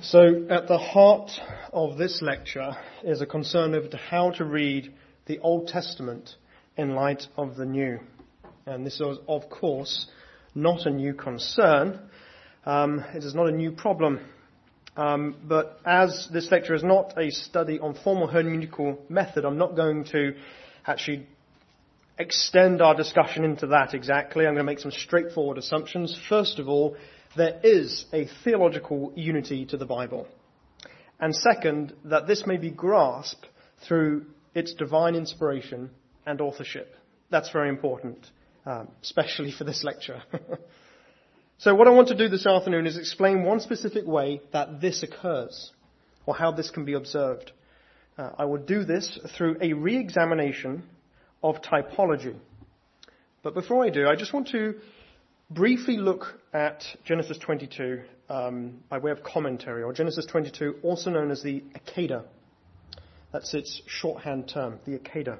So, at the heart of this lecture is a concern over how to read the Old Testament in light of the New. And this is, of course, not a new concern. Um, it is not a new problem. Um, but as this lecture is not a study on formal hermeneutical method, I'm not going to actually extend our discussion into that exactly. I'm going to make some straightforward assumptions. First of all, there is a theological unity to the Bible. And second, that this may be grasped through its divine inspiration and authorship. That's very important, um, especially for this lecture. so what I want to do this afternoon is explain one specific way that this occurs, or how this can be observed. Uh, I will do this through a re-examination of typology. But before I do, I just want to briefly look at Genesis 22 um, by way of commentary, or Genesis 22, also known as the Akedah. That's its shorthand term, the Akedah.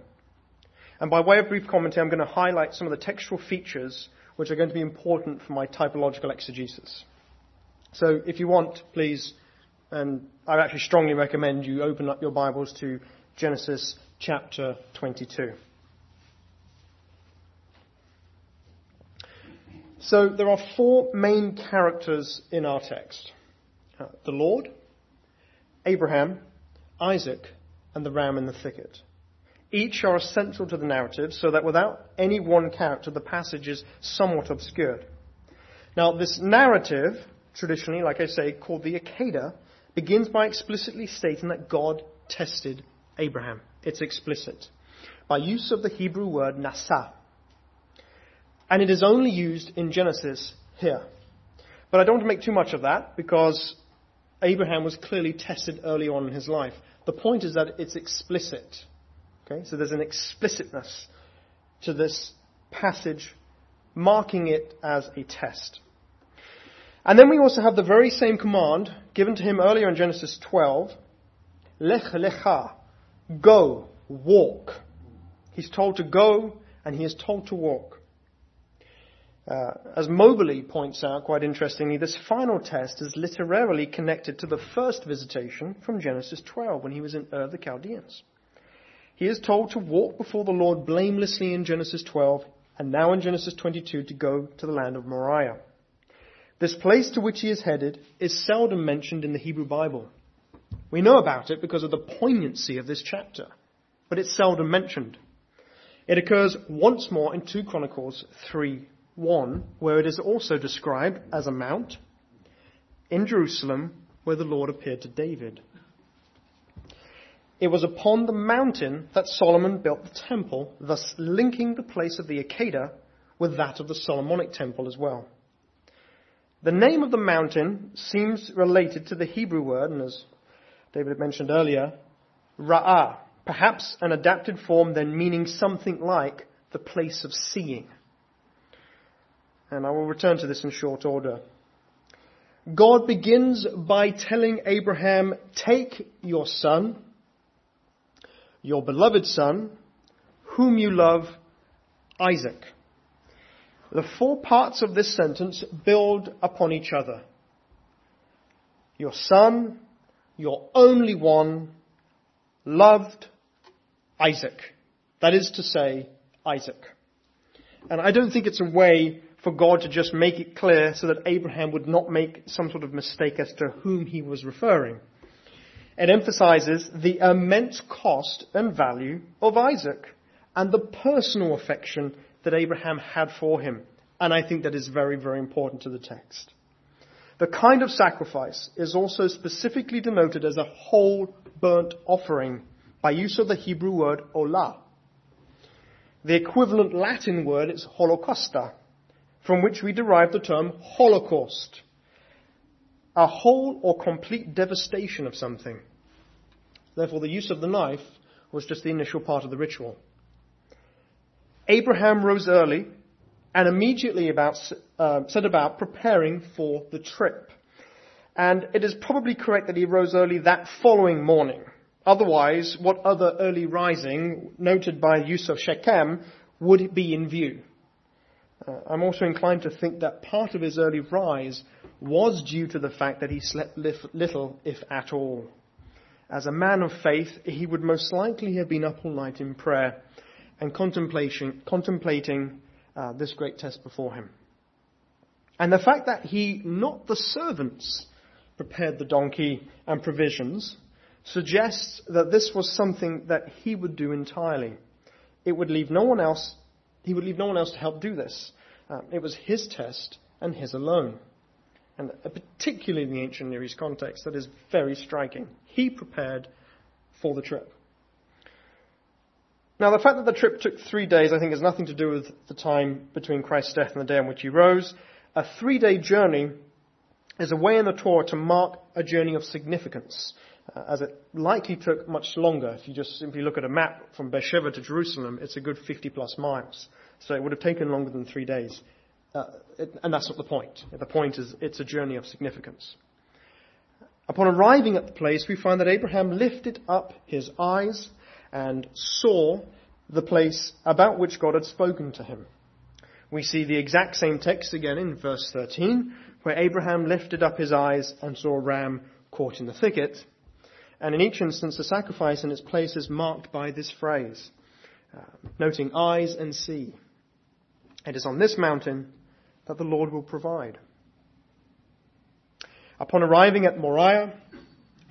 And by way of brief commentary, I'm going to highlight some of the textual features which are going to be important for my typological exegesis. So if you want, please, and I actually strongly recommend you open up your Bibles to Genesis chapter 22. So there are four main characters in our text uh, the Lord, Abraham, Isaac, and the ram in the thicket. Each are essential to the narrative, so that without any one character, the passage is somewhat obscured. Now, this narrative, traditionally, like I say, called the Akedah, begins by explicitly stating that God tested Abraham. It's explicit. By use of the Hebrew word nasa, and it is only used in Genesis here. But I don't want to make too much of that because Abraham was clearly tested early on in his life. The point is that it's explicit. Okay? So there's an explicitness to this passage, marking it as a test. And then we also have the very same command given to him earlier in Genesis 12. Lech lecha. Go, walk. He's told to go and he is told to walk. Uh, as Moberly points out, quite interestingly, this final test is literarily connected to the first visitation from Genesis 12 when he was in Ur of the Chaldeans. He is told to walk before the Lord blamelessly in Genesis 12 and now in Genesis 22 to go to the land of Moriah. This place to which he is headed is seldom mentioned in the Hebrew Bible. We know about it because of the poignancy of this chapter, but it's seldom mentioned. It occurs once more in 2 Chronicles 3 1, where it is also described as a mount in Jerusalem where the Lord appeared to David. It was upon the mountain that Solomon built the temple, thus linking the place of the Akedah with that of the Solomonic temple as well. The name of the mountain seems related to the Hebrew word, and as David had mentioned earlier, Ra'ah, perhaps an adapted form then meaning something like the place of seeing and I will return to this in short order. God begins by telling Abraham, take your son, your beloved son, whom you love, Isaac. The four parts of this sentence build upon each other. Your son, your only one, loved Isaac. That is to say, Isaac. And I don't think it's a way for God to just make it clear so that Abraham would not make some sort of mistake as to whom he was referring. It emphasizes the immense cost and value of Isaac and the personal affection that Abraham had for him. And I think that is very, very important to the text. The kind of sacrifice is also specifically denoted as a whole burnt offering by use of the Hebrew word olah. The equivalent Latin word is holocausta, from which we derive the term holocaust. A whole or complete devastation of something. Therefore, the use of the knife was just the initial part of the ritual. Abraham rose early and immediately about, uh, set about preparing for the trip. And it is probably correct that he rose early that following morning. Otherwise, what other early rising, noted by use of Shechem, would be in view? Uh, I'm also inclined to think that part of his early rise was due to the fact that he slept little, if at all. As a man of faith, he would most likely have been up all night in prayer and contemplation, contemplating uh, this great test before him. And the fact that he, not the servants, prepared the donkey and provisions suggests that this was something that he would do entirely. It would leave no one else, he would leave no one else to help do this. Uh, it was his test and his alone. And particularly in the ancient Near East context, that is very striking. He prepared for the trip. Now, the fact that the trip took three days, I think, has nothing to do with the time between Christ's death and the day on which he rose. A three day journey is a way in the Torah to mark a journey of significance, uh, as it likely took much longer. If you just simply look at a map from Beersheba to Jerusalem, it's a good 50 plus miles. So it would have taken longer than three days. Uh, it, and that's not the point. The point is it's a journey of significance. Upon arriving at the place, we find that Abraham lifted up his eyes and saw the place about which God had spoken to him. We see the exact same text again in verse 13, where Abraham lifted up his eyes and saw a ram caught in the thicket. And in each instance, the sacrifice in its place is marked by this phrase, uh, noting eyes and see. It is on this mountain that the Lord will provide. Upon arriving at Moriah,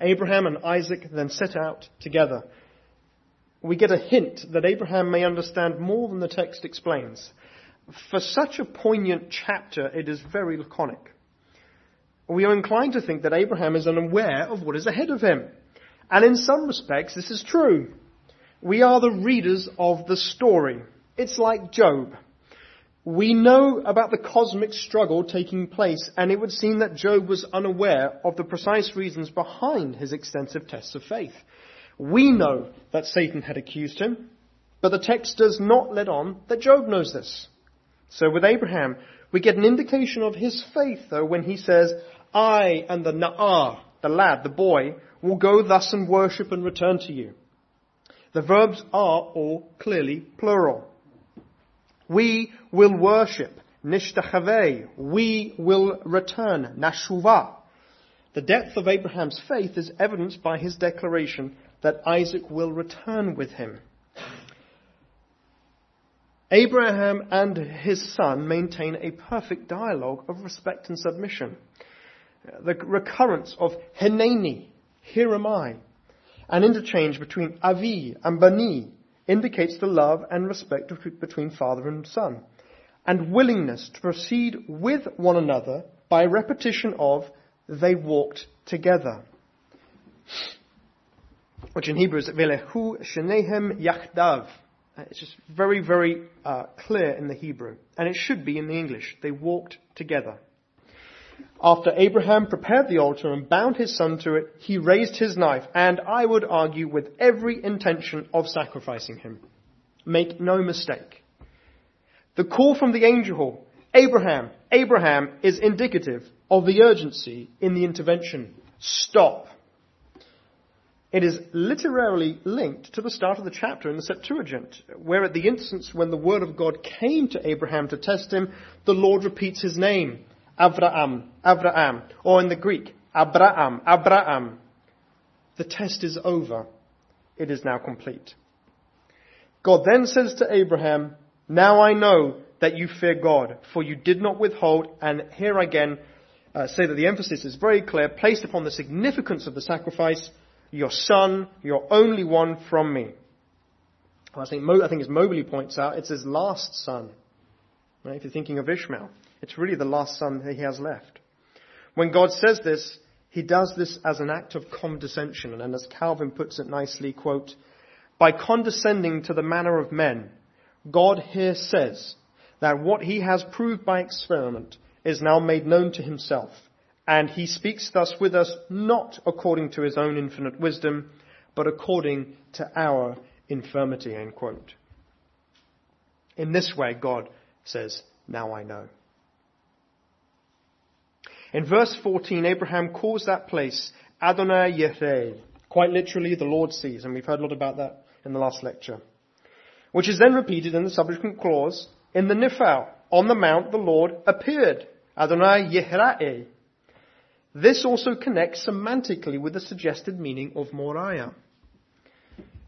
Abraham and Isaac then set out together we get a hint that Abraham may understand more than the text explains. For such a poignant chapter, it is very laconic. We are inclined to think that Abraham is unaware of what is ahead of him. And in some respects, this is true. We are the readers of the story. It's like Job. We know about the cosmic struggle taking place, and it would seem that Job was unaware of the precise reasons behind his extensive tests of faith. We know that Satan had accused him, but the text does not let on that Job knows this. So with Abraham, we get an indication of his faith, though, when he says, I and the Na'ar, the lad, the boy, will go thus and worship and return to you. The verbs are all clearly plural. We will worship, nishtachaveh. We will return, nashuvah. The depth of Abraham's faith is evidenced by his declaration that Isaac will return with him. Abraham and his son maintain a perfect dialogue of respect and submission. The recurrence of Heneni, here am I, an interchange between Avi and Bani indicates the love and respect between father and son, and willingness to proceed with one another by repetition of they walked together which in Hebrew is Velehu Shenehem Yachdav. Uh, it's just very, very uh, clear in the Hebrew. And it should be in the English. They walked together. After Abraham prepared the altar and bound his son to it, he raised his knife, and I would argue with every intention of sacrificing him. Make no mistake. The call from the angel, Abraham, Abraham, is indicative of the urgency in the intervention. Stop. It is literally linked to the start of the chapter in the Septuagint, where at the instance when the word of God came to Abraham to test him, the Lord repeats his name, Avraham, Avraham, or in the Greek, Abraham, Abraham. The test is over. It is now complete. God then says to Abraham, Now I know that you fear God, for you did not withhold, and here again uh, say that the emphasis is very clear, placed upon the significance of the sacrifice, your son, your only one from me. I think, I think as Moberly points out, it's his last son. Right? If you're thinking of Ishmael, it's really the last son he has left. When God says this, he does this as an act of condescension, and as Calvin puts it nicely, quote, by condescending to the manner of men, God here says that what he has proved by experiment is now made known to himself and he speaks thus with us not according to his own infinite wisdom, but according to our infirmity, end quote. In this way, God says, now I know. In verse 14, Abraham calls that place Adonai Yireh. Quite literally, the Lord sees, and we've heard a lot about that in the last lecture. Which is then repeated in the subsequent clause, in the Nifal, on the mount the Lord appeared. Adonai Yireh. This also connects semantically with the suggested meaning of Moriah.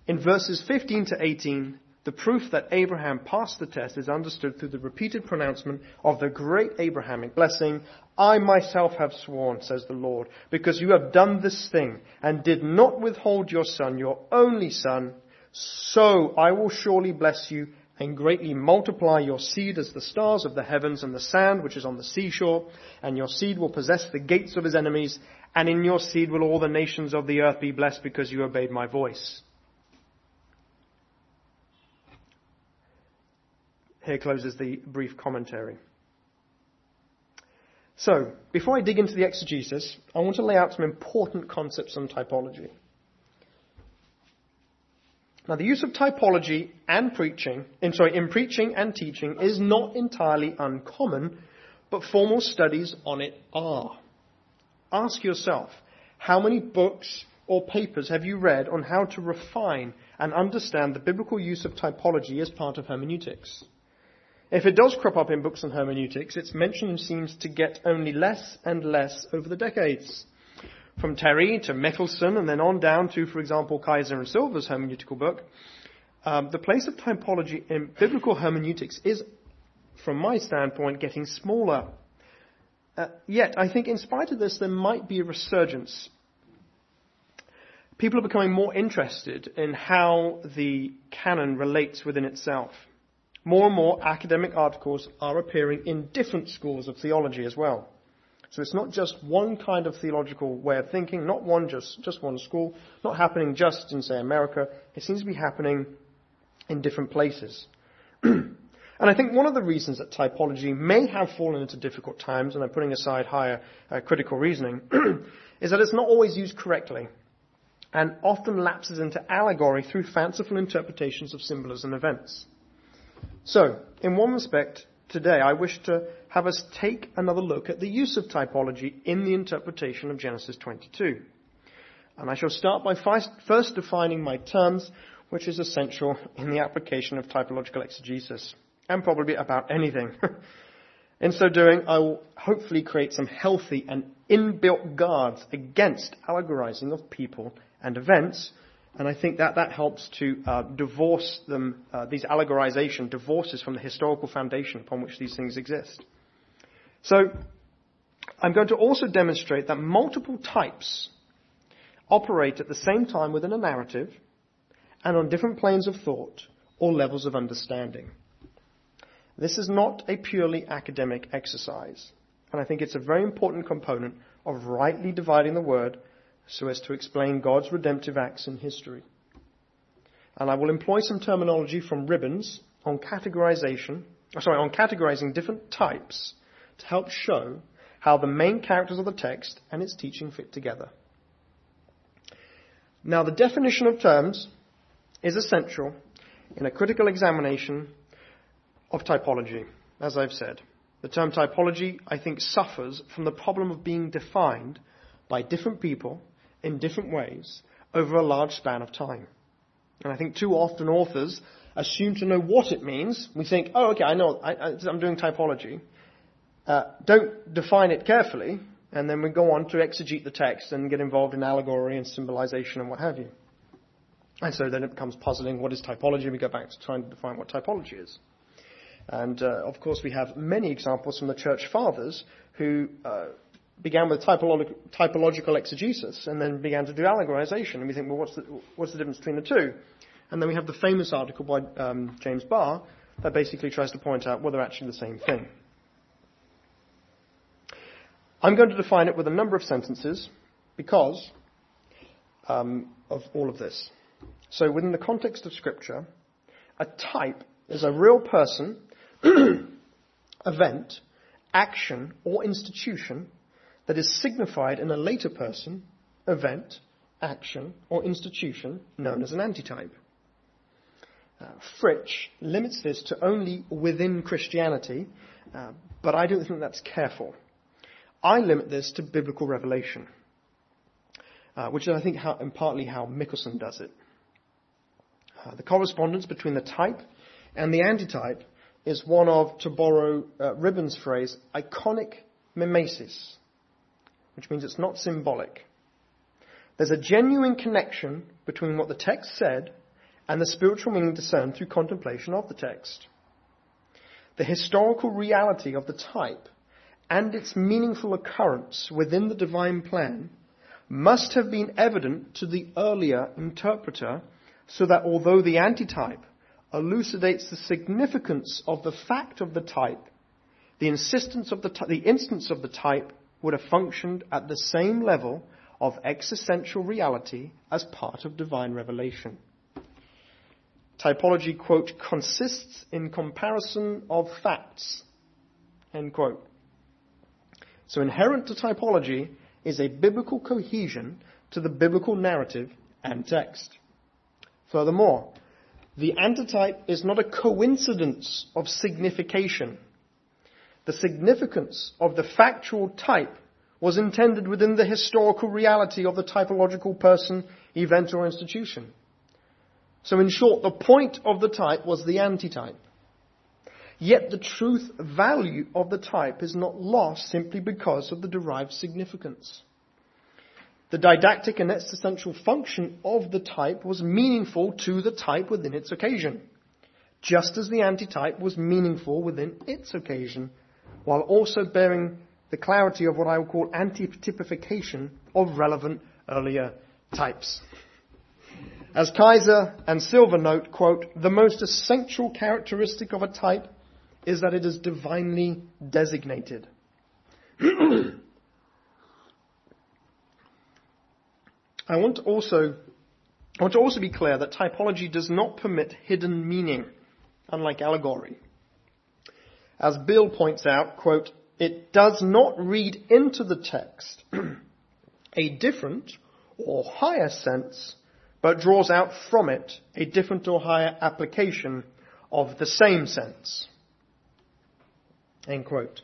In verses 15 to 18, the proof that Abraham passed the test is understood through the repeated pronouncement of the great Abrahamic blessing, I myself have sworn, says the Lord, because you have done this thing and did not withhold your son, your only son, so I will surely bless you and greatly multiply your seed as the stars of the heavens and the sand which is on the seashore, and your seed will possess the gates of his enemies, and in your seed will all the nations of the earth be blessed because you obeyed my voice. Here closes the brief commentary. So, before I dig into the exegesis, I want to lay out some important concepts on typology. Now, the use of typology and preaching, in, sorry, in preaching and teaching is not entirely uncommon, but formal studies on it are. Ask yourself, how many books or papers have you read on how to refine and understand the biblical use of typology as part of hermeneutics? If it does crop up in books on hermeneutics, its mention seems to get only less and less over the decades. From Terry to Mickelsen and then on down to, for example, Kaiser and Silva's hermeneutical book, um, the place of typology in biblical hermeneutics is, from my standpoint, getting smaller. Uh, yet, I think in spite of this, there might be a resurgence. People are becoming more interested in how the canon relates within itself. More and more academic articles are appearing in different schools of theology as well. So it's not just one kind of theological way of thinking, not one just, just one school, not happening just in, say, America. It seems to be happening in different places. and I think one of the reasons that typology may have fallen into difficult times, and I'm putting aside higher uh, critical reasoning, is that it's not always used correctly and often lapses into allegory through fanciful interpretations of symbols and events. So, in one respect, today I wish to have us take another look at the use of typology in the interpretation of Genesis 22. And I shall start by first defining my terms, which is essential in the application of typological exegesis, and probably about anything. in so doing, I will hopefully create some healthy and inbuilt guards against allegorizing of people and events, and I think that that helps to uh, divorce them, uh, these allegorization divorces from the historical foundation upon which these things exist. So, I'm going to also demonstrate that multiple types operate at the same time within a narrative and on different planes of thought or levels of understanding. This is not a purely academic exercise, and I think it's a very important component of rightly dividing the word so as to explain God's redemptive acts in history. And I will employ some terminology from Ribbens on categorization, oh, sorry, on categorizing different types to help show how the main characters of the text and its teaching fit together. Now, the definition of terms is essential in a critical examination of typology, as I've said. The term typology, I think, suffers from the problem of being defined by different people in different ways over a large span of time. And I think too often authors assume to know what it means. We think, oh, okay, I know, I, am doing typology. Uh, don't define it carefully, and then we go on to exegete the text and get involved in allegory and symbolization and what have you. And so then it becomes puzzling. What is typology? We go back to trying to define what typology is. And uh, of course, we have many examples from the church fathers who uh, began with typolog- typological exegesis and then began to do allegorization. And we think, well, what's the, what's the difference between the two? And then we have the famous article by um, James Barr that basically tries to point out well, they're actually the same thing. I'm going to define it with a number of sentences because um, of all of this. So, within the context of Scripture, a type is a real person, event, action, or institution that is signified in a later person, event, action, or institution known as an antitype. Uh, Fritsch limits this to only within Christianity, uh, but I don't think that's careful. I limit this to biblical revelation, uh, which is, I think, how, and partly how Mickelsen does it. Uh, the correspondence between the type and the antitype is one of, to borrow uh, Ribbens' phrase, iconic mimesis which means it's not symbolic. There's a genuine connection between what the text said and the spiritual meaning discerned through contemplation of the text. The historical reality of the type and its meaningful occurrence within the divine plan must have been evident to the earlier interpreter so that although the antitype elucidates the significance of the fact of the type, the, insistence of the, the instance of the type would have functioned at the same level of existential reality as part of divine revelation. Typology, quote, consists in comparison of facts, end quote. So inherent to typology is a biblical cohesion to the biblical narrative and text. Furthermore, the antitype is not a coincidence of signification. The significance of the factual type was intended within the historical reality of the typological person, event, or institution. So in short, the point of the type was the antitype. Yet the truth value of the type is not lost simply because of the derived significance. The didactic and existential function of the type was meaningful to the type within its occasion, just as the antitype was meaningful within its occasion, while also bearing the clarity of what I would call antitypification of relevant earlier types. As Kaiser and Silva note, quote, the most essential characteristic of a type is that it is divinely designated. I want to also I want to also be clear that typology does not permit hidden meaning, unlike allegory. As Bill points out, quote, it does not read into the text a different or higher sense, but draws out from it a different or higher application of the same sense. End quote.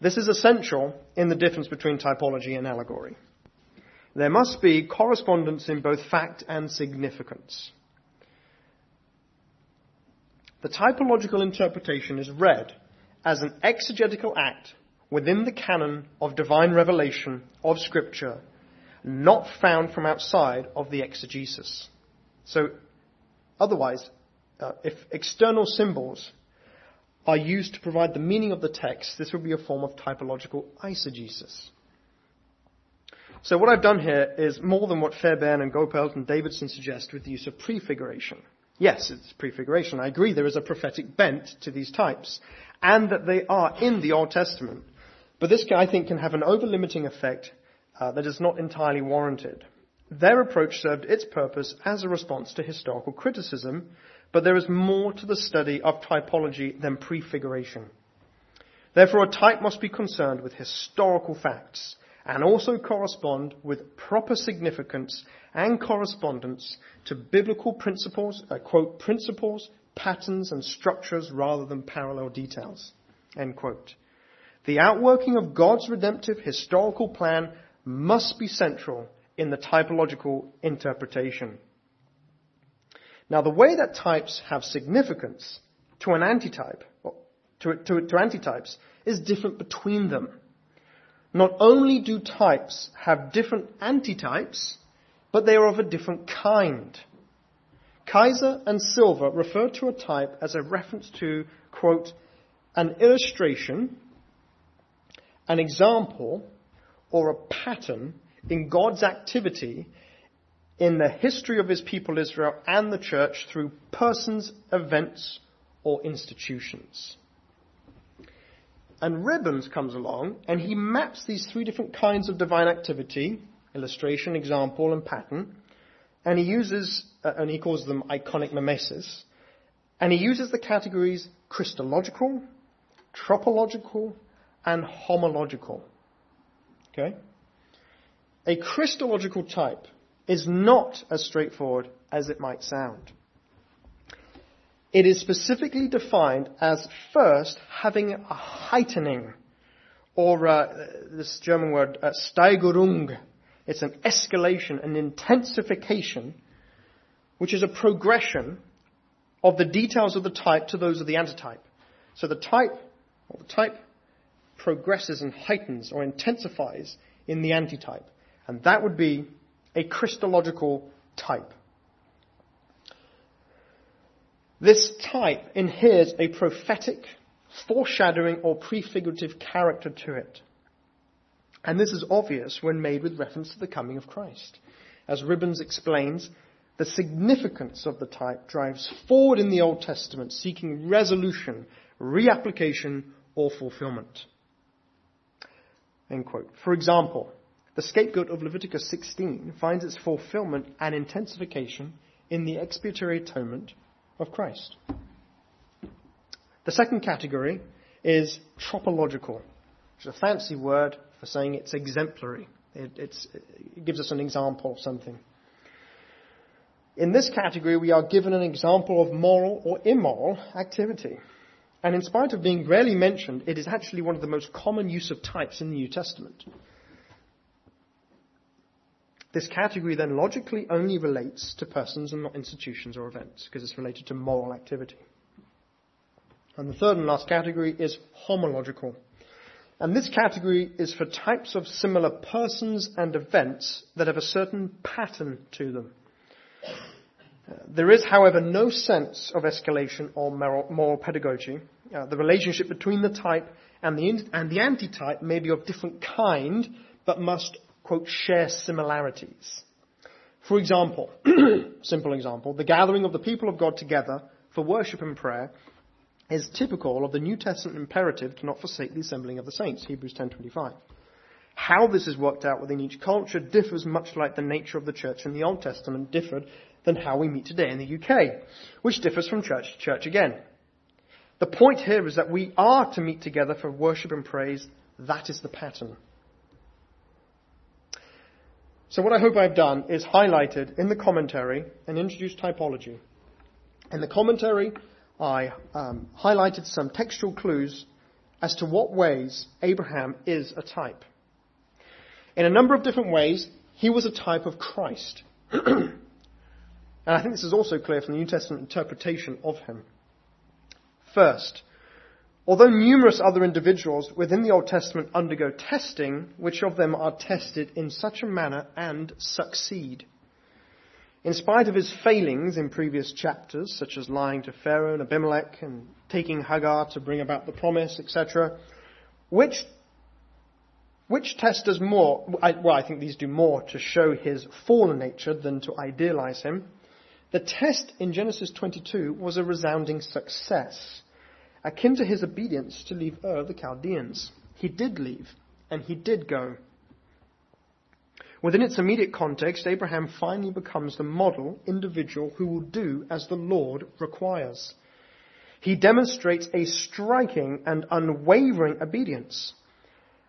This is essential in the difference between typology and allegory. There must be correspondence in both fact and significance. The typological interpretation is read as an exegetical act within the canon of divine revelation of Scripture, not found from outside of the exegesis. So, otherwise, uh, if external symbols are used to provide the meaning of the text, this would be a form of typological eisegesis. So what I've done here is more than what Fairbairn and Goppelt and Davidson suggest with the use of prefiguration. Yes, it's prefiguration. I agree there is a prophetic bent to these types, and that they are in the Old Testament. But this, I think, can have an over-limiting effect uh, that is not entirely warranted. Their approach served its purpose as a response to historical criticism, but there is more to the study of typology than prefiguration. Therefore, a type must be concerned with historical facts and also correspond with proper significance and correspondence to biblical principles, uh, quote, principles, patterns, and structures rather than parallel details, end quote. The outworking of God's redemptive historical plan must be central in the typological interpretation. Now, the way that types have significance to an antitype, to, to, to antitypes, is different between them. Not only do types have different antitypes, but they are of a different kind. Kaiser and Silva refer to a type as a reference to, quote, an illustration, an example, or a pattern in God's activity in the history of his people Israel and the church through persons, events, or institutions. And Ribbens comes along and he maps these three different kinds of divine activity illustration, example, and pattern. And he uses, uh, and he calls them iconic mimesis. And he uses the categories Christological, tropological, and homological. Okay? A Christological type is not as straightforward as it might sound. It is specifically defined as first having a heightening, or uh, this German word, uh, Steigerung. It's an escalation, an intensification, which is a progression of the details of the type to those of the antitype. So the type, or the type progresses and heightens or intensifies in the antitype. And that would be a Christological type. This type inheres a prophetic, foreshadowing, or prefigurative character to it. And this is obvious when made with reference to the coming of Christ. As Ribbens explains, the significance of the type drives forward in the Old Testament, seeking resolution, reapplication, or fulfillment. End quote. For example, the scapegoat of Leviticus 16 finds its fulfillment and intensification in the expiatory atonement of Christ. The second category is tropological, which is a fancy word for saying it's exemplary. It, it gives us an example of something. In this category, we are given an example of moral or immoral activity. And in spite of being rarely mentioned, it is actually one of the most common use of types in the New Testament. This category then logically only relates to persons and not institutions or events, because it's related to moral activity. And the third and last category is homological. And this category is for types of similar persons and events that have a certain pattern to them. There is, however, no sense of escalation or moral pedagogy. Uh, the relationship between the type and the, and the antitype may be of different kind, but must, quote, share similarities. For example, simple example, the gathering of the people of God together for worship and prayer is typical of the New Testament imperative to not forsake the assembling of the saints, Hebrews 10:25. How this is worked out within each culture differs much like the nature of the church in the Old Testament differed than how we meet today in the UK, which differs from church to church again. The point here is that we are to meet together for worship and praise. That is the pattern. So what I hope I've done is highlighted in the commentary and introduced typology. In the commentary, I um, highlighted some textual clues as to what ways Abraham is a type. In a number of different ways, he was a type of Christ. And I think this is also clear from the New Testament interpretation of him. First, although numerous other individuals within the Old Testament undergo testing, which of them are tested in such a manner and succeed? In spite of his failings in previous chapters, such as lying to Pharaoh and Abimelech and taking Hagar to bring about the promise, etc., which, which test does more? I, well, I think these do more to show his fallen nature than to idealize him. The test in Genesis 22 was a resounding success, akin to his obedience to leave Ur of the Chaldeans. He did leave, and he did go. Within its immediate context, Abraham finally becomes the model individual who will do as the Lord requires. He demonstrates a striking and unwavering obedience.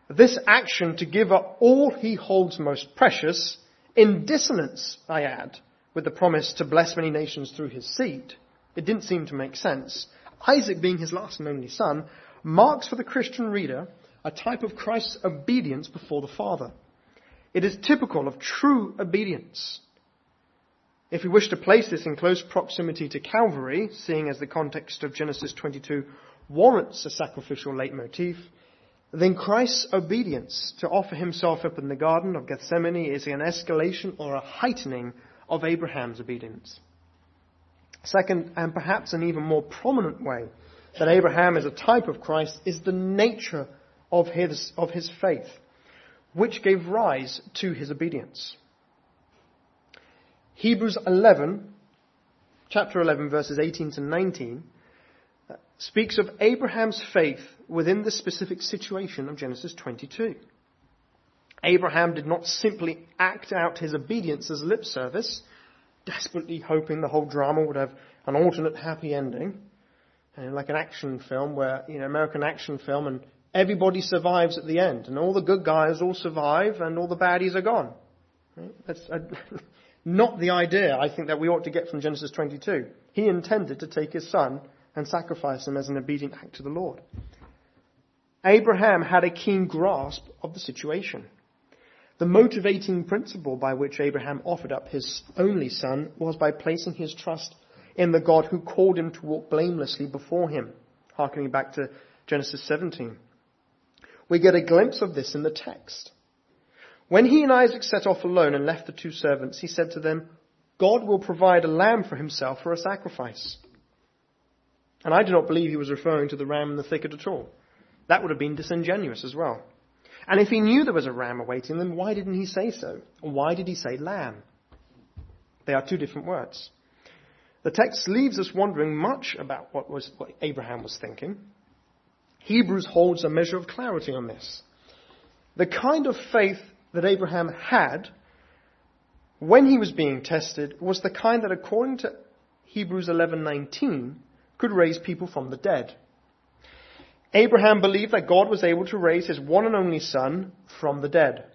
This action to give up all he holds most precious, in dissonance, I add, with the promise to bless many nations through his seed. It didn't seem to make sense. Isaac, being his last and only son, marks for the Christian reader a type of Christ's obedience before the Father. It is typical of true obedience. If we wish to place this in close proximity to Calvary, seeing as the context of Genesis 22 warrants a sacrificial leitmotif, then Christ's obedience to offer himself up in the Garden of Gethsemane is an escalation or a heightening of Abraham's obedience. Second, and perhaps an even more prominent way that Abraham is a type of Christ is the nature of his, of his faith, which gave rise to his obedience. Hebrews 11, chapter 11, verses 18 to 19, speaks of Abraham's faith within the specific situation of Genesis 22. Abraham did not simply act out his obedience as lip service, desperately hoping the whole drama would have an alternate happy ending, and like an action film where, you know, American action film and everybody survives at the end, and all the good guys all survive and all the baddies are gone. That's uh, not the idea I think that we ought to get from Genesis 22. He intended to take his son and sacrifice him as an obedient act to the Lord. Abraham had a keen grasp of the situation. The motivating principle by which Abraham offered up his only son was by placing his trust in the God who called him to walk blamelessly before him, harkening back to Genesis 17. We get a glimpse of this in the text. When he and Isaac set off alone and left the two servants, he said to them, God will provide a lamb for himself for a sacrifice. And I do not believe he was referring to the ram in the thicket at all. That would have been disingenuous as well. And if he knew there was a ram awaiting them, why didn't he say so? why did he say lamb? They are two different words. The text leaves us wondering much about what, was, what Abraham was thinking. Hebrews holds a measure of clarity on this. The kind of faith that Abraham had when he was being tested was the kind that according to Hebrews 11:19 could raise people from the dead. Abraham believed that God was able to raise his one and only son from the dead.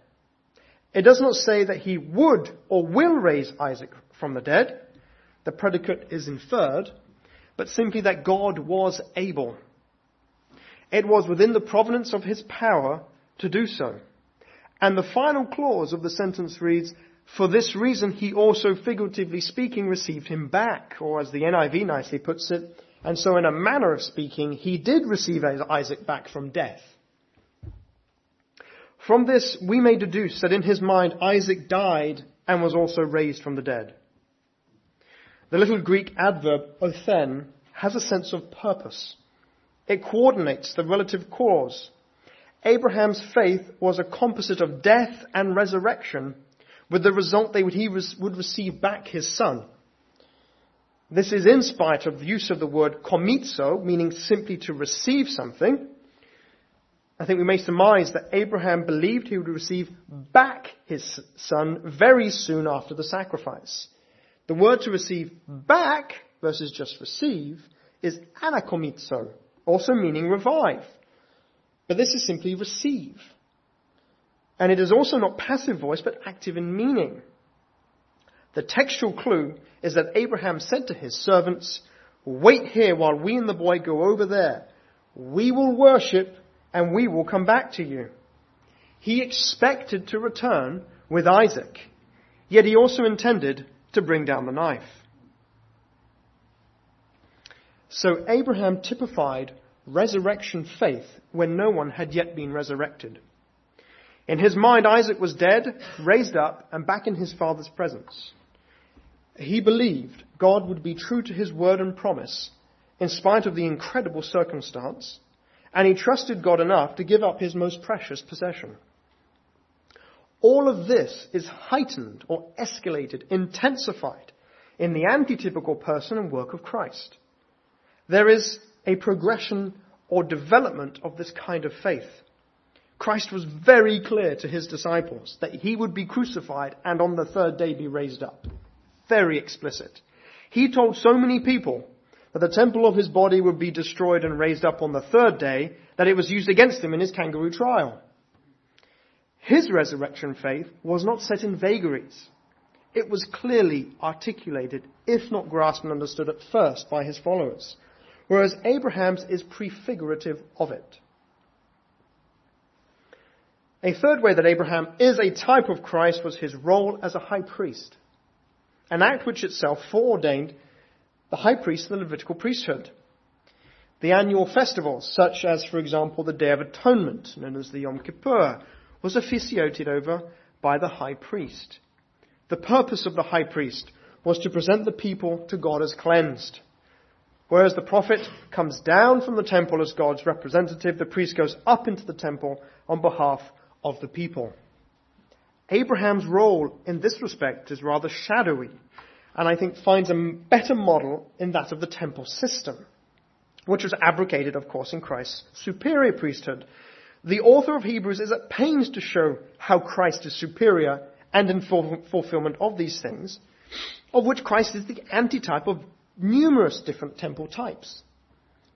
It does not say that he would or will raise Isaac from the dead. The predicate is inferred, but simply that God was able. It was within the providence of his power to do so. And the final clause of the sentence reads, For this reason he also, figuratively speaking, received him back, or as the NIV nicely puts it, and so in a manner of speaking, he did receive Isaac back from death. From this, we may deduce that in his mind, Isaac died and was also raised from the dead. The little Greek adverb, othen, has a sense of purpose. It coordinates the relative cause Abraham's faith was a composite of death and resurrection, with the result that he would receive back his son. This is in spite of the use of the word komizo, meaning simply to receive something. I think we may surmise that Abraham believed he would receive back his son very soon after the sacrifice. The word to receive back versus just receive is anakomizo, also meaning revive. But this is simply receive. And it is also not passive voice, but active in meaning. The textual clue is that Abraham said to his servants, Wait here while we and the boy go over there. We will worship and we will come back to you. He expected to return with Isaac, yet he also intended to bring down the knife. So Abraham typified resurrection faith when no one had yet been resurrected. In his mind, Isaac was dead, raised up, and back in his father's presence. He believed God would be true to his word and promise in spite of the incredible circumstance, and he trusted God enough to give up his most precious possession. All of this is heightened or escalated, intensified in the antitypical person and work of Christ. There is a progression or development of this kind of faith. Christ was very clear to his disciples that he would be crucified and on the third day be raised up. Very explicit. He told so many people that the temple of his body would be destroyed and raised up on the third day that it was used against him in his kangaroo trial. His resurrection faith was not set in vagaries. It was clearly articulated, if not grasped and understood at first by his followers whereas Abraham's is prefigurative of it. A third way that Abraham is a type of Christ was his role as a high priest, an act which itself foreordained the high priest and the Levitical priesthood. The annual festivals, such as, for example, the Day of Atonement, known as the Yom Kippur, was officiated over by the high priest. The purpose of the high priest was to present the people to God as cleansed. Whereas the prophet comes down from the temple as God's representative, the priest goes up into the temple on behalf of the people. Abraham's role in this respect is rather shadowy, and I think finds a better model in that of the temple system, which was abrogated, of course, in Christ's superior priesthood. The author of Hebrews is at pains to show how Christ is superior and in fulfillment of these things, of which Christ is the antitype of numerous different temple types.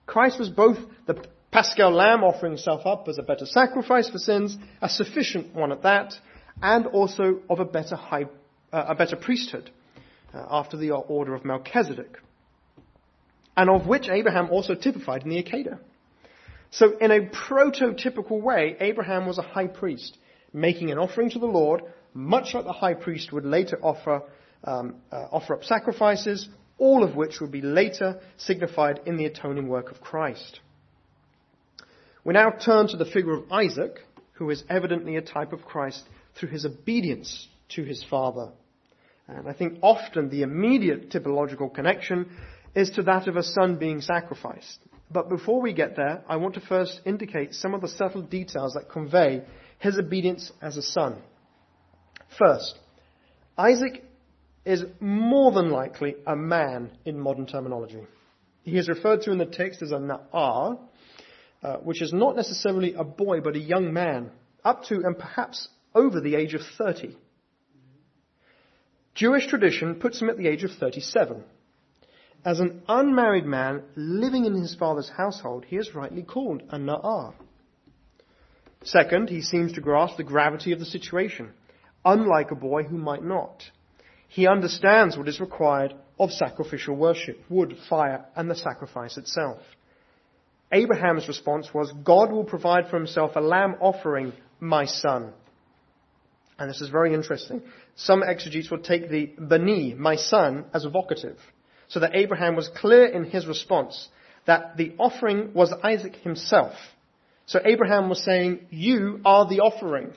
Christ was both the paschal lamb offering himself up as a better sacrifice for sins, a sufficient one at that, and also of a better high, uh, a better priesthood uh, after the order of Melchizedek, and of which Abraham also typified in the Akedah. So, in a prototypical way, Abraham was a high priest, making an offering to the Lord, much like the high priest would later offer um, uh, offer up sacrifices all of which would be later signified in the atoning work of Christ. We now turn to the figure of Isaac, who is evidently a type of Christ through his obedience to his father. And I think often the immediate typological connection is to that of a son being sacrificed. But before we get there, I want to first indicate some of the subtle details that convey his obedience as a son. First, Isaac is more than likely a man in modern terminology. He is referred to in the text as a na'ar, uh, which is not necessarily a boy, but a young man, up to and perhaps over the age of 30. Jewish tradition puts him at the age of 37. As an unmarried man living in his father's household, he is rightly called a na'ar. Second, he seems to grasp the gravity of the situation, unlike a boy who might not. He understands what is required of sacrificial worship, wood, fire, and the sacrifice itself. Abraham's response was, God will provide for himself a lamb offering, my son. And this is very interesting. Some exegetes will take the bani, my son, as vocative. So that Abraham was clear in his response that the offering was Isaac himself. So Abraham was saying, you are the offering.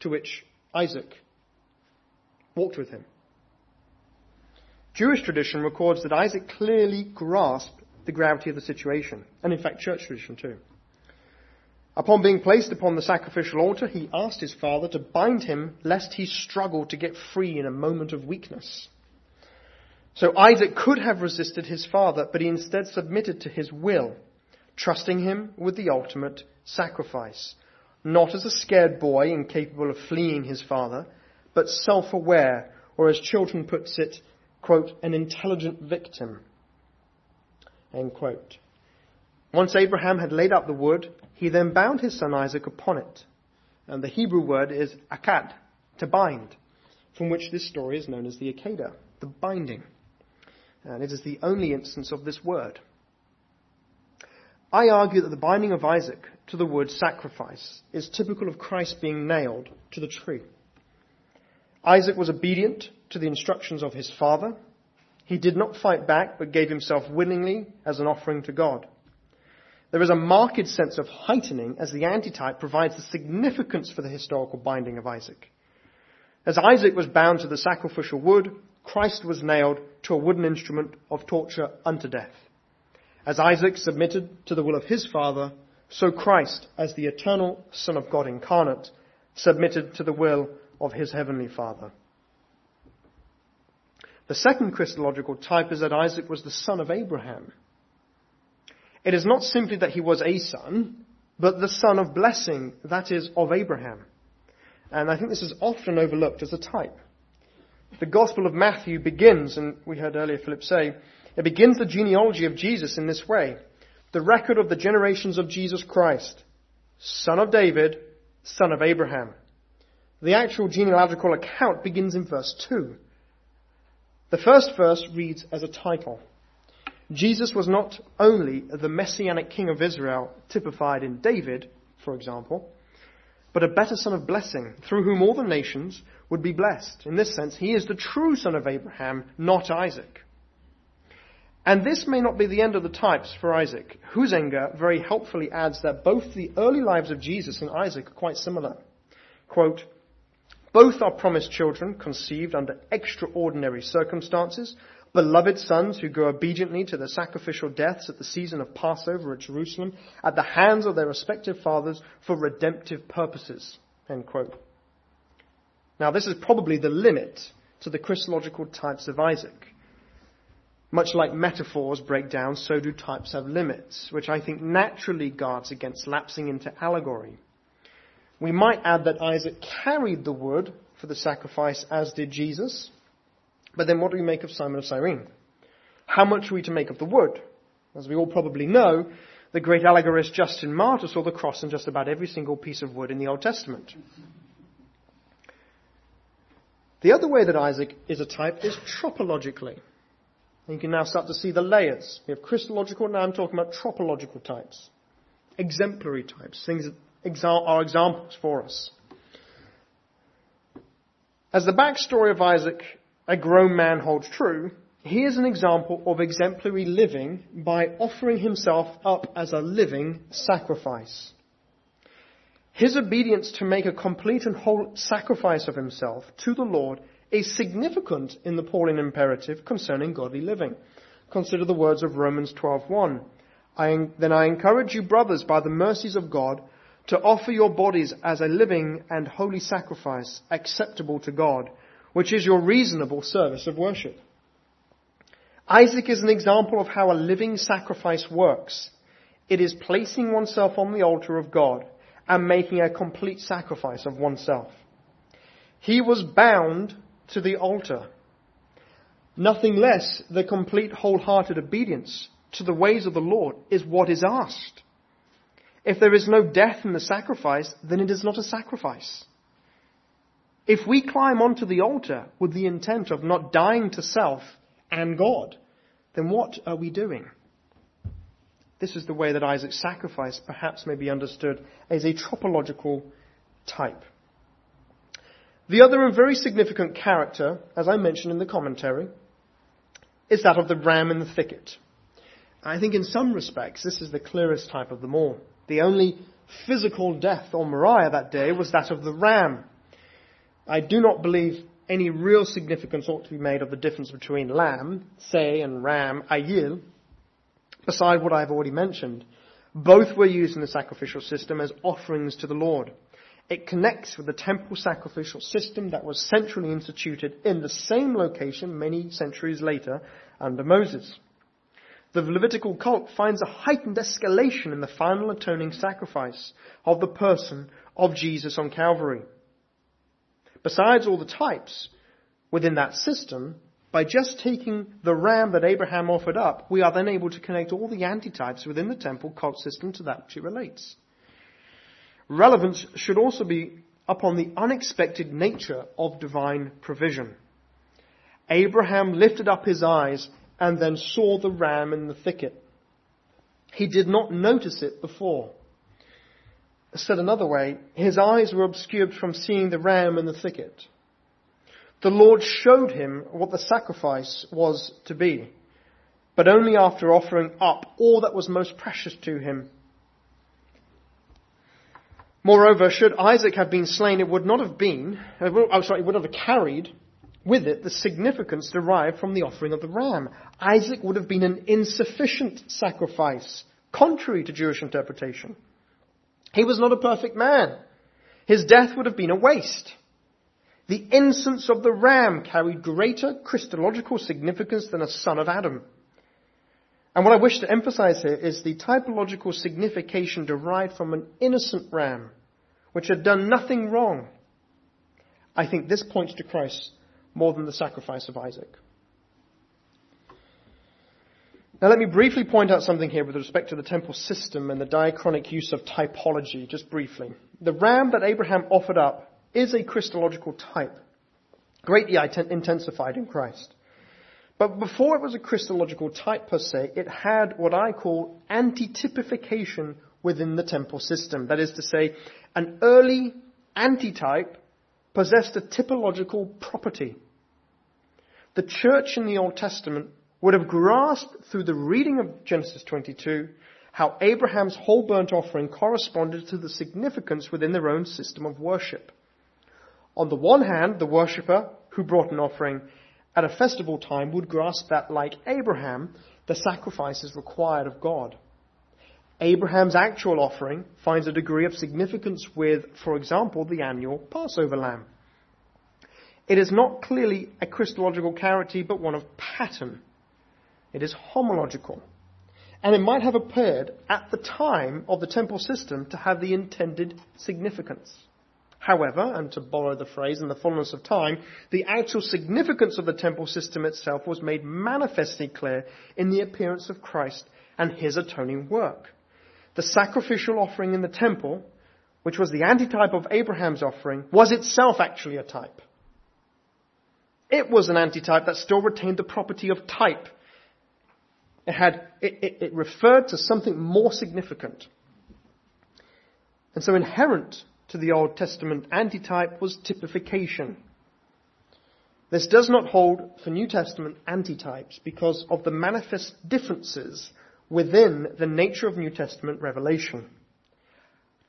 To which Isaac walked with him. Jewish tradition records that Isaac clearly grasped the gravity of the situation, and in fact, church tradition too. Upon being placed upon the sacrificial altar, he asked his father to bind him lest he struggle to get free in a moment of weakness. So Isaac could have resisted his father, but he instead submitted to his will, trusting him with the ultimate sacrifice, not as a scared boy incapable of fleeing his father, but self-aware, or as Chilton puts it, quote, an intelligent victim, end quote. Once Abraham had laid out the wood, he then bound his son Isaac upon it. And the Hebrew word is akad, to bind, from which this story is known as the Akedah, the binding. And it is the only instance of this word. I argue that the binding of Isaac to the wood sacrifice is typical of Christ being nailed to the tree. Isaac was obedient to the instructions of his father. He did not fight back, but gave himself willingly as an offering to God. There is a marked sense of heightening as the antitype provides the significance for the historical binding of Isaac. As Isaac was bound to the sacrificial wood, Christ was nailed to a wooden instrument of torture unto death. As Isaac submitted to the will of his father, so Christ, as the eternal Son of God incarnate, submitted to the will of his heavenly Father. The second Christological type is that Isaac was the son of Abraham. It is not simply that he was a son, but the son of blessing, that is, of Abraham. And I think this is often overlooked as a type. The Gospel of Matthew begins, and we heard earlier Philip say, it begins the genealogy of Jesus in this way. The record of the generations of Jesus Christ, son of David, son of Abraham. The actual genealogical account begins in verse 2. The first verse reads as a title. Jesus was not only the messianic king of Israel typified in David, for example, but a better son of blessing through whom all the nations would be blessed. In this sense, he is the true son of Abraham, not Isaac. And this may not be the end of the types for Isaac. Huizenga very helpfully adds that both the early lives of Jesus and Isaac are quite similar. Quote, both are promised children conceived under extraordinary circumstances, beloved sons who go obediently to the sacrificial deaths at the season of Passover at Jerusalem at the hands of their respective fathers for redemptive purposes. Now this is probably the limit to the Christological types of Isaac. Much like metaphors break down, so do types have limits, which I think naturally guards against lapsing into allegory. We might add that Isaac carried the wood for the sacrifice as did Jesus. But then what do we make of Simon of Cyrene? How much are we to make of the wood? As we all probably know, the great allegorist Justin Martyr saw the cross in just about every single piece of wood in the Old Testament. The other way that Isaac is a type is tropologically. And you can now start to see the layers. We have Christological, now I'm talking about tropological types. Exemplary types, things that are examples for us. As the backstory of Isaac, a grown man, holds true, he is an example of exemplary living by offering himself up as a living sacrifice. His obedience to make a complete and whole sacrifice of himself to the Lord is significant in the Pauline imperative concerning godly living. Consider the words of Romans 12:1. I, then I encourage you, brothers, by the mercies of God, to offer your bodies as a living and holy sacrifice acceptable to God, which is your reasonable service of worship. Isaac is an example of how a living sacrifice works. It is placing oneself on the altar of God and making a complete sacrifice of oneself. He was bound to the altar. Nothing less the complete wholehearted obedience to the ways of the Lord is what is asked. If there is no death in the sacrifice, then it is not a sacrifice. If we climb onto the altar with the intent of not dying to self and God, then what are we doing? This is the way that Isaac's sacrifice perhaps may be understood as a tropological type. The other and very significant character, as I mentioned in the commentary, is that of the ram in the thicket. I think in some respects this is the clearest type of them all. The only physical death on Moriah that day was that of the ram. I do not believe any real significance ought to be made of the difference between lamb, seh, and ram, ayil, beside what I've already mentioned. Both were used in the sacrificial system as offerings to the Lord. It connects with the temple sacrificial system that was centrally instituted in the same location many centuries later under Moses. The Levitical cult finds a heightened escalation in the final atoning sacrifice of the person of Jesus on Calvary. Besides all the types within that system, by just taking the ram that Abraham offered up, we are then able to connect all the antitypes within the temple cult system to that which it relates. Relevance should also be upon the unexpected nature of divine provision. Abraham lifted up his eyes and then saw the ram in the thicket. He did not notice it before. Said another way, his eyes were obscured from seeing the ram in the thicket. The Lord showed him what the sacrifice was to be, but only after offering up all that was most precious to him Moreover, should Isaac have been slain, it would not have been, uh, I'm sorry, it would have carried with it the significance derived from the offering of the ram. Isaac would have been an insufficient sacrifice, contrary to Jewish interpretation. He was not a perfect man. His death would have been a waste. The incense of the ram carried greater Christological significance than a son of Adam. And what I wish to emphasize here is the typological signification derived from an innocent ram, which had done nothing wrong. I think this points to Christ more than the sacrifice of Isaac. Now let me briefly point out something here with respect to the temple system and the diachronic use of typology, just briefly. The ram that Abraham offered up is a Christological type, greatly intensified in Christ. But before it was a Christological type per se, it had what I call antitypification within the temple system. That is to say, an early antitype possessed a typological property. The church in the Old Testament would have grasped through the reading of Genesis 22 how Abraham's whole burnt offering corresponded to the significance within their own system of worship. On the one hand, the worshipper who brought an offering at a festival time would grasp that, like Abraham, the sacrifice is required of God. Abraham's actual offering finds a degree of significance with, for example, the annual Passover lamb. It is not clearly a Christological character, but one of pattern. It is homological. And it might have appeared at the time of the temple system to have the intended significance. However, and to borrow the phrase in the fullness of time, the actual significance of the temple system itself was made manifestly clear in the appearance of Christ and his atoning work. The sacrificial offering in the temple, which was the antitype of Abraham's offering, was itself actually a type. It was an antitype that still retained the property of type. It had, it, it, it referred to something more significant. And so inherent to the Old Testament antitype was typification. This does not hold for New Testament antitypes because of the manifest differences within the nature of New Testament revelation.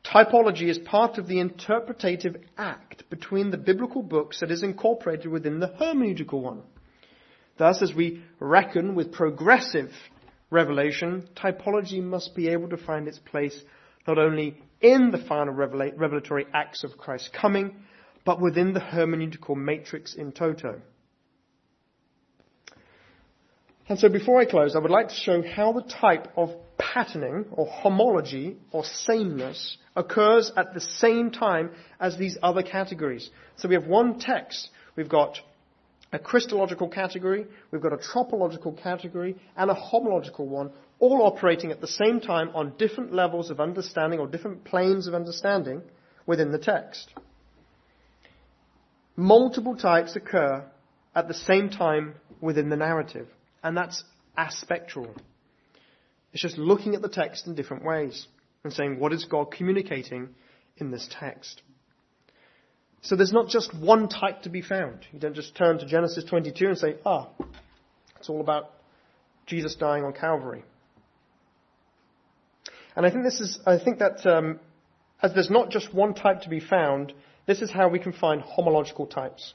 Typology is part of the interpretative act between the biblical books that is incorporated within the hermeneutical one. Thus, as we reckon with progressive revelation, typology must be able to find its place not only in the final revelatory acts of Christ's coming, but within the hermeneutical matrix in toto. And so before I close, I would like to show how the type of patterning or homology or sameness occurs at the same time as these other categories. So we have one text, we've got a Christological category, we've got a tropological category, and a homological one, all operating at the same time on different levels of understanding or different planes of understanding within the text. Multiple types occur at the same time within the narrative, and that's aspectual. It's just looking at the text in different ways and saying, what is God communicating in this text? So there's not just one type to be found. You don't just turn to Genesis 22 and say, ah, it's all about Jesus dying on Calvary. And I think this is, I think that um, as there's not just one type to be found, this is how we can find homological types.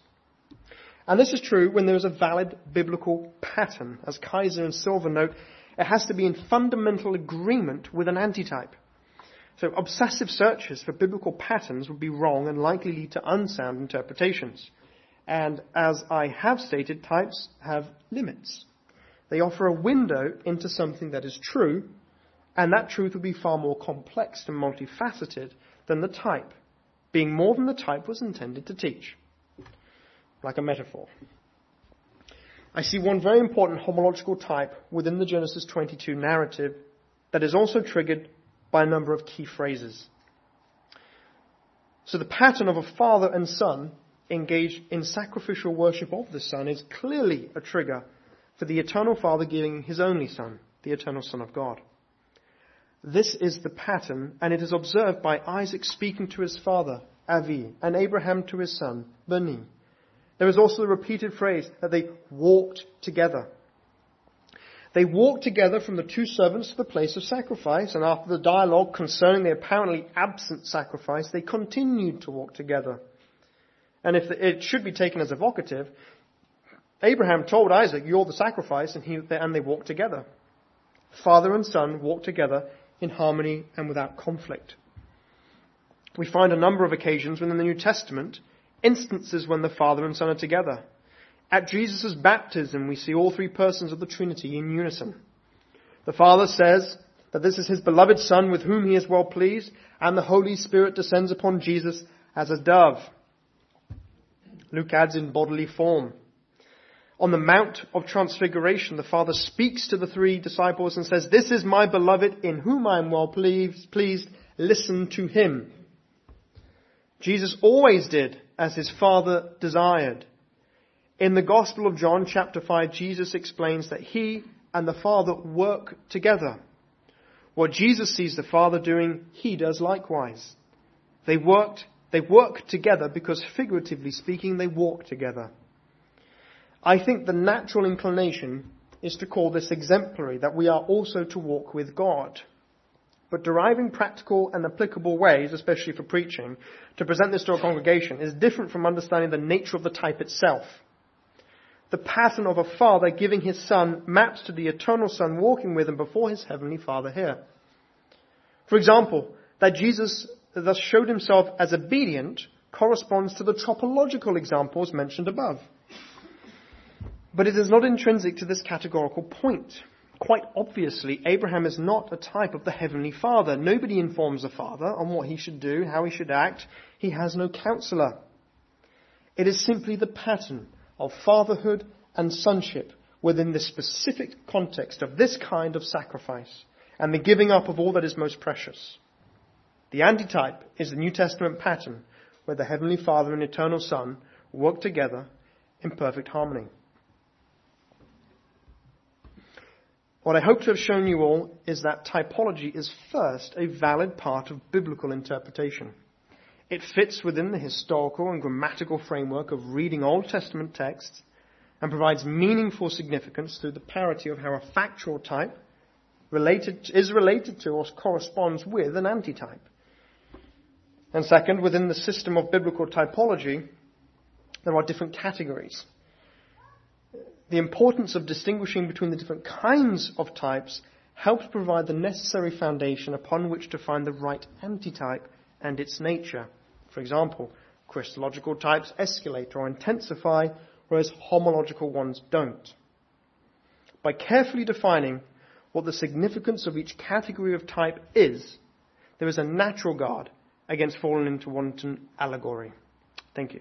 And this is true when there is a valid biblical pattern. As Kaiser and Silva note, it has to be in fundamental agreement with an antitype. So obsessive searches for biblical patterns would be wrong and likely lead to unsound interpretations. And as I have stated, types have limits. They offer a window into something that is true, and that truth would be far more complex and multifaceted than the type, being more than the type was intended to teach. Like a metaphor. I see one very important homological type within the Genesis 22 narrative that is also triggered by a number of key phrases. So the pattern of a father and son engaged in sacrificial worship of the Son is clearly a trigger for the eternal Father giving his only Son, the eternal Son of God. This is the pattern, and it is observed by Isaac speaking to his father, Avi, and Abraham to his son, Bani. There is also the repeated phrase that they walked together. They walked together from the two servants to the place of sacrifice, and after the dialogue concerning the apparently absent sacrifice, they continued to walk together. And if it should be taken as evocative, Abraham told Isaac, You're the sacrifice, and, he, and they walked together. Father and son walked together in harmony and without conflict. We find a number of occasions within the New Testament, instances when the Father and Son are together. At Jesus' baptism, we see all three persons of the Trinity in unison. The Father says that this is his beloved Son with whom he is well pleased, and the Holy Spirit descends upon Jesus as a dove. Luke adds in bodily form. On the Mount of Transfiguration, the Father speaks to the three disciples and says, This is my beloved in whom I am well pleased. Pleased, listen to him. Jesus always did as his Father desired. In the Gospel of John, chapter 5, Jesus explains that he and the Father work together. What Jesus sees the Father doing, he does likewise. They worked, they work together because figuratively speaking, they walk together. I think the natural inclination is to call this exemplary, that we are also to walk with God. But deriving practical and applicable ways, especially for preaching, to present this to a congregation is different from understanding the nature of the type itself the pattern of a father giving his son maps to the eternal son walking with him before his heavenly father here. For example, that Jesus thus showed himself as obedient corresponds to the tropological examples mentioned above. But it is not intrinsic to this categorical point. Quite obviously, Abraham is not a type of the Heavenly Father. Nobody informs the Father on what he should do, how he should act. He has no counselor. It is simply the pattern of fatherhood and sonship within the specific context of this kind of sacrifice and the giving up of all that is most precious. The antitype is the New Testament pattern where the Heavenly Father and Eternal Son work together in perfect harmony. What I hope to have shown you all is that typology is first a valid part of biblical interpretation. It fits within the historical and grammatical framework of reading Old Testament texts and provides meaningful significance through the parity of how a factual type related, is related to or corresponds with an antitype. And second, within the system of biblical typology, there are different categories. The importance of distinguishing between the different kinds of types helps provide the necessary foundation upon which to find the right antitype and its nature. For example, Christological types escalate or intensify, whereas homological ones don't. By carefully defining what the significance of each category of type is, there is a natural guard against falling into wanton allegory. Thank you.